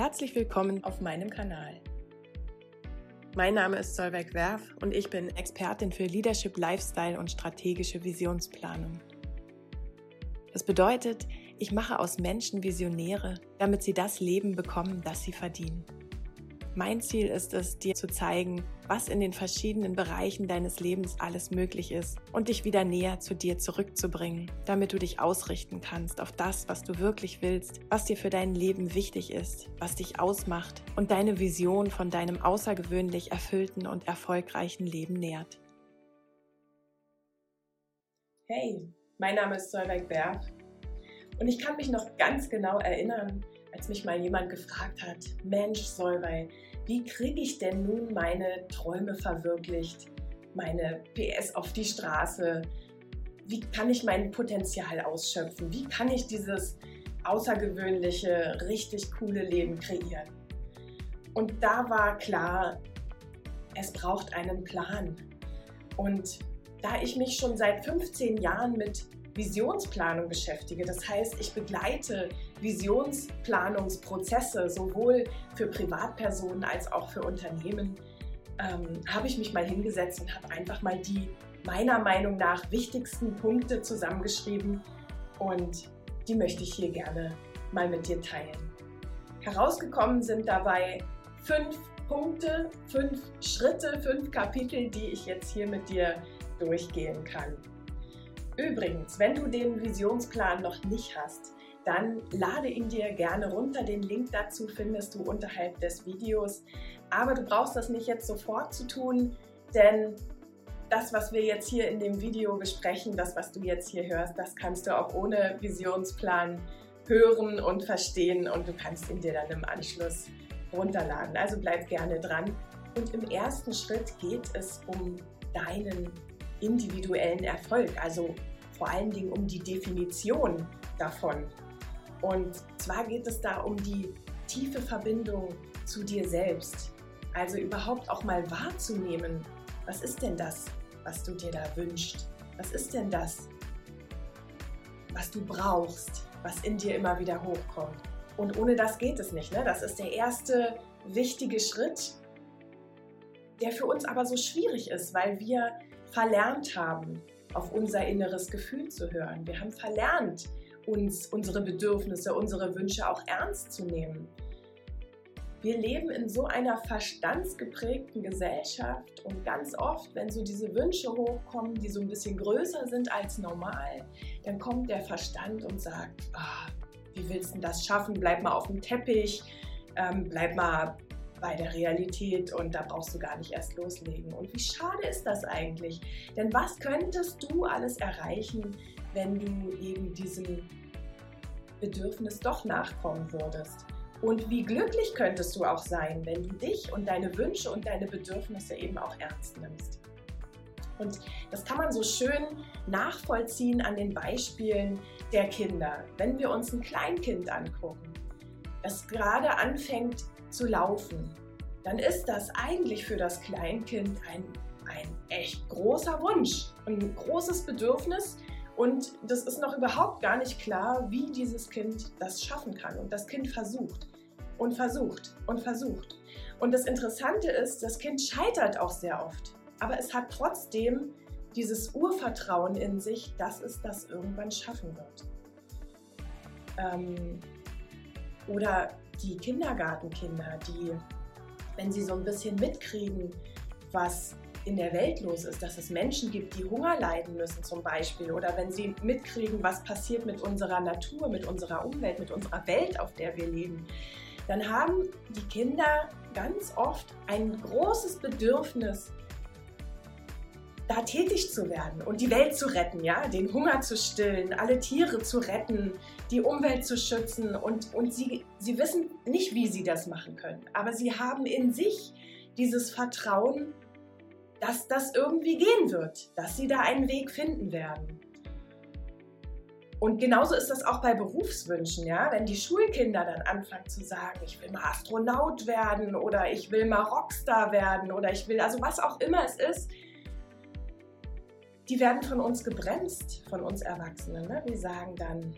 Herzlich willkommen auf meinem Kanal. Mein Name ist Solveig Werf und ich bin Expertin für Leadership, Lifestyle und strategische Visionsplanung. Das bedeutet, ich mache aus Menschen Visionäre, damit sie das Leben bekommen, das sie verdienen. Mein Ziel ist es, dir zu zeigen, was in den verschiedenen Bereichen deines Lebens alles möglich ist und dich wieder näher zu dir zurückzubringen, damit du dich ausrichten kannst auf das, was du wirklich willst, was dir für dein Leben wichtig ist, was dich ausmacht und deine Vision von deinem außergewöhnlich erfüllten und erfolgreichen Leben nährt. Hey, mein Name ist Solveig Berg und ich kann mich noch ganz genau erinnern, als mich mal jemand gefragt hat, Mensch Solveig, wie kriege ich denn nun meine Träume verwirklicht, meine PS auf die Straße, wie kann ich mein Potenzial ausschöpfen, wie kann ich dieses außergewöhnliche, richtig coole Leben kreieren. Und da war klar, es braucht einen Plan. Und da ich mich schon seit 15 Jahren mit Visionsplanung beschäftige. Das heißt, ich begleite Visionsplanungsprozesse sowohl für Privatpersonen als auch für Unternehmen. Ähm, habe ich mich mal hingesetzt und habe einfach mal die meiner Meinung nach wichtigsten Punkte zusammengeschrieben und die möchte ich hier gerne mal mit dir teilen. Herausgekommen sind dabei fünf Punkte, fünf Schritte, fünf Kapitel, die ich jetzt hier mit dir durchgehen kann. Übrigens, wenn du den Visionsplan noch nicht hast, dann lade ihn dir gerne runter. Den Link dazu findest du unterhalb des Videos. Aber du brauchst das nicht jetzt sofort zu tun, denn das, was wir jetzt hier in dem Video besprechen, das, was du jetzt hier hörst, das kannst du auch ohne Visionsplan hören und verstehen und du kannst ihn dir dann im Anschluss runterladen. Also bleib gerne dran. Und im ersten Schritt geht es um deinen individuellen Erfolg, also vor allen Dingen um die Definition davon. Und zwar geht es da um die tiefe Verbindung zu dir selbst. Also überhaupt auch mal wahrzunehmen, was ist denn das, was du dir da wünschst? Was ist denn das, was du brauchst, was in dir immer wieder hochkommt? Und ohne das geht es nicht. Ne? Das ist der erste wichtige Schritt, der für uns aber so schwierig ist, weil wir verlernt haben, auf unser inneres Gefühl zu hören. Wir haben verlernt, uns unsere Bedürfnisse, unsere Wünsche auch ernst zu nehmen. Wir leben in so einer verstandsgeprägten Gesellschaft und ganz oft, wenn so diese Wünsche hochkommen, die so ein bisschen größer sind als normal, dann kommt der Verstand und sagt, oh, wie willst du das schaffen? Bleib mal auf dem Teppich, ähm, bleib mal bei der Realität und da brauchst du gar nicht erst loslegen. Und wie schade ist das eigentlich? Denn was könntest du alles erreichen, wenn du eben diesem Bedürfnis doch nachkommen würdest? Und wie glücklich könntest du auch sein, wenn du dich und deine Wünsche und deine Bedürfnisse eben auch ernst nimmst? Und das kann man so schön nachvollziehen an den Beispielen der Kinder. Wenn wir uns ein Kleinkind angucken, das gerade anfängt zu laufen, dann ist das eigentlich für das Kleinkind ein, ein echt großer Wunsch, ein großes Bedürfnis. Und das ist noch überhaupt gar nicht klar, wie dieses Kind das schaffen kann. Und das Kind versucht und versucht und versucht. Und das Interessante ist, das Kind scheitert auch sehr oft. Aber es hat trotzdem dieses Urvertrauen in sich, dass es das irgendwann schaffen wird. Ähm, oder die Kindergartenkinder, die, wenn sie so ein bisschen mitkriegen, was in der Welt los ist, dass es Menschen gibt, die Hunger leiden müssen zum Beispiel, oder wenn sie mitkriegen, was passiert mit unserer Natur, mit unserer Umwelt, mit unserer Welt, auf der wir leben, dann haben die Kinder ganz oft ein großes Bedürfnis, da tätig zu werden und die Welt zu retten, ja, den Hunger zu stillen, alle Tiere zu retten, die Umwelt zu schützen und, und sie, sie wissen nicht, wie sie das machen können, aber sie haben in sich dieses Vertrauen, dass das irgendwie gehen wird, dass sie da einen Weg finden werden. Und genauso ist das auch bei Berufswünschen, ja. Wenn die Schulkinder dann anfangen zu sagen, ich will mal Astronaut werden oder ich will mal Rockstar werden oder ich will, also was auch immer es ist, die werden von uns gebremst, von uns Erwachsenen. Ne? Wir sagen dann,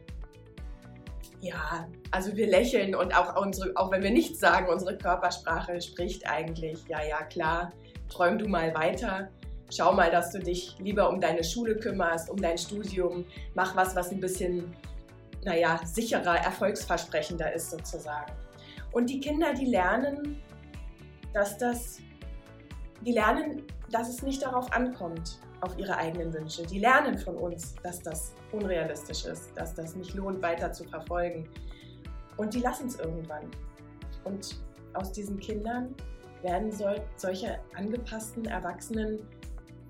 Ja, also wir lächeln und auch, unsere, auch wenn wir nichts sagen, unsere Körpersprache spricht eigentlich, ja, ja, klar, träum du mal weiter. Schau mal, dass du dich lieber um deine Schule kümmerst, um dein Studium. Mach was, was ein bisschen, naja, sicherer, erfolgsversprechender ist sozusagen. Und die Kinder, die lernen, dass das, die lernen, dass es nicht darauf ankommt, auf ihre eigenen Wünsche. Die lernen von uns, dass das unrealistisch ist, dass das nicht lohnt, weiter zu verfolgen. Und die lassen es irgendwann. Und aus diesen Kindern werden sol solche angepassten Erwachsenen,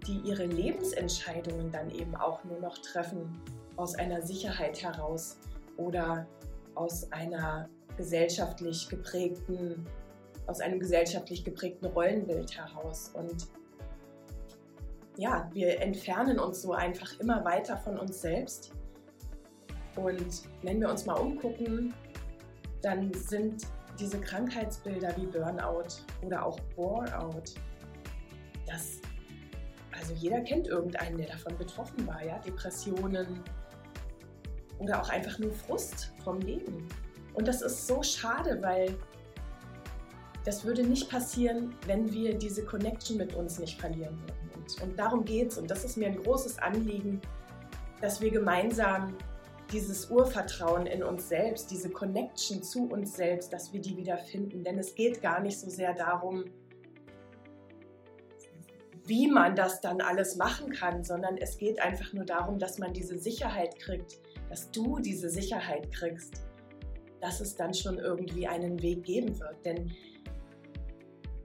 die ihre Lebensentscheidungen dann eben auch nur noch treffen, aus einer Sicherheit heraus oder aus einer gesellschaftlich geprägten, aus einem gesellschaftlich geprägten Rollenbild heraus. Und ja, wir entfernen uns so einfach immer weiter von uns selbst. Und wenn wir uns mal umgucken, dann sind diese Krankheitsbilder wie Burnout oder auch Boreout, das, also jeder kennt irgendeinen, der davon betroffen war, ja, Depressionen oder auch einfach nur Frust vom Leben. Und das ist so schade, weil das würde nicht passieren, wenn wir diese Connection mit uns nicht verlieren würden. Und, und darum geht es. Und das ist mir ein großes Anliegen, dass wir gemeinsam dieses Urvertrauen in uns selbst, diese Connection zu uns selbst, dass wir die wieder finden. Denn es geht gar nicht so sehr darum, wie man das dann alles machen kann, sondern es geht einfach nur darum, dass man diese Sicherheit kriegt, dass du diese Sicherheit kriegst, dass es dann schon irgendwie einen Weg geben wird. Denn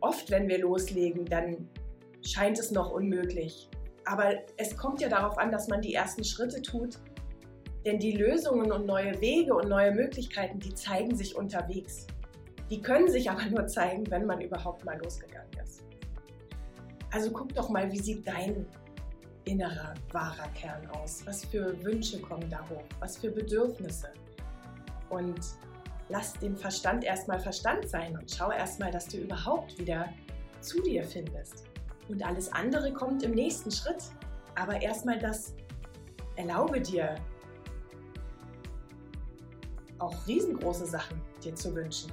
oft, wenn wir loslegen, dann scheint es noch unmöglich. Aber es kommt ja darauf an, dass man die ersten Schritte tut. Denn die Lösungen und neue Wege und neue Möglichkeiten, die zeigen sich unterwegs. Die können sich aber nur zeigen, wenn man überhaupt mal losgegangen ist. Also guck doch mal, wie sieht dein innerer, wahrer Kern aus? Was für Wünsche kommen da hoch? Was für Bedürfnisse? Und lass den Verstand erstmal Verstand sein und schau erstmal, dass du überhaupt wieder zu dir findest. Und alles andere kommt im nächsten Schritt. Aber erstmal das erlaube dir, auch riesengroße Sachen dir zu wünschen.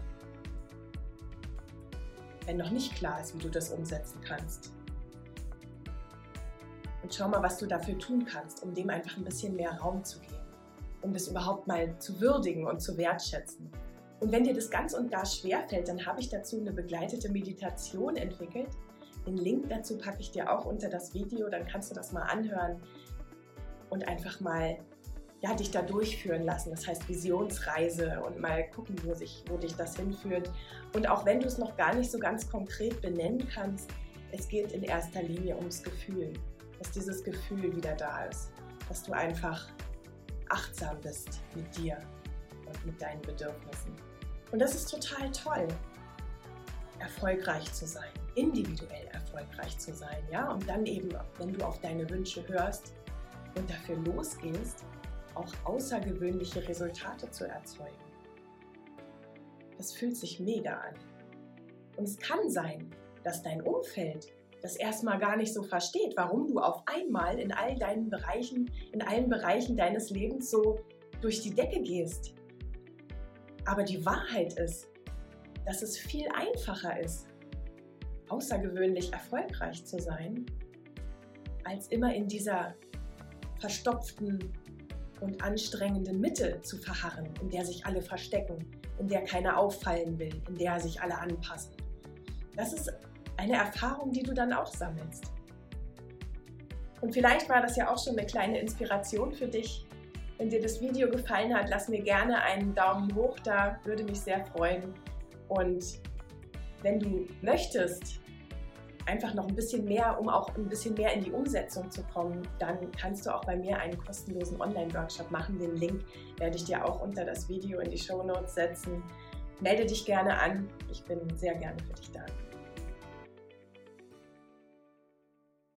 Wenn noch nicht klar ist, wie du das umsetzen kannst. Und schau mal, was du dafür tun kannst, um dem einfach ein bisschen mehr Raum zu geben. Um das überhaupt mal zu würdigen und zu wertschätzen. Und wenn dir das ganz und gar schwer fällt, dann habe ich dazu eine begleitete Meditation entwickelt, den Link dazu packe ich dir auch unter das Video, dann kannst du das mal anhören und einfach mal ja, dich da durchführen lassen. Das heißt Visionsreise und mal gucken, wo, sich, wo dich das hinführt. Und auch wenn du es noch gar nicht so ganz konkret benennen kannst, es geht in erster Linie ums Gefühl, dass dieses Gefühl wieder da ist, dass du einfach achtsam bist mit dir und mit deinen Bedürfnissen. Und das ist total toll, erfolgreich zu sein individuell erfolgreich zu sein, ja, und dann eben, wenn du auf deine Wünsche hörst und dafür losgehst, auch außergewöhnliche Resultate zu erzeugen. Das fühlt sich mega an. Und es kann sein, dass dein Umfeld das erstmal gar nicht so versteht, warum du auf einmal in all deinen Bereichen, in allen Bereichen deines Lebens so durch die Decke gehst. Aber die Wahrheit ist, dass es viel einfacher ist, außergewöhnlich erfolgreich zu sein, als immer in dieser verstopften und anstrengenden Mitte zu verharren, in der sich alle verstecken, in der keiner auffallen will, in der sich alle anpassen. Das ist eine Erfahrung, die du dann auch sammelst. Und vielleicht war das ja auch schon eine kleine Inspiration für dich. Wenn dir das Video gefallen hat, lass mir gerne einen Daumen hoch da, würde mich sehr freuen. Und wenn du möchtest, einfach noch ein bisschen mehr, um auch ein bisschen mehr in die Umsetzung zu kommen, dann kannst du auch bei mir einen kostenlosen Online-Workshop machen. Den Link werde ich dir auch unter das Video in die Show Notes setzen. Melde dich gerne an. Ich bin sehr gerne für dich da.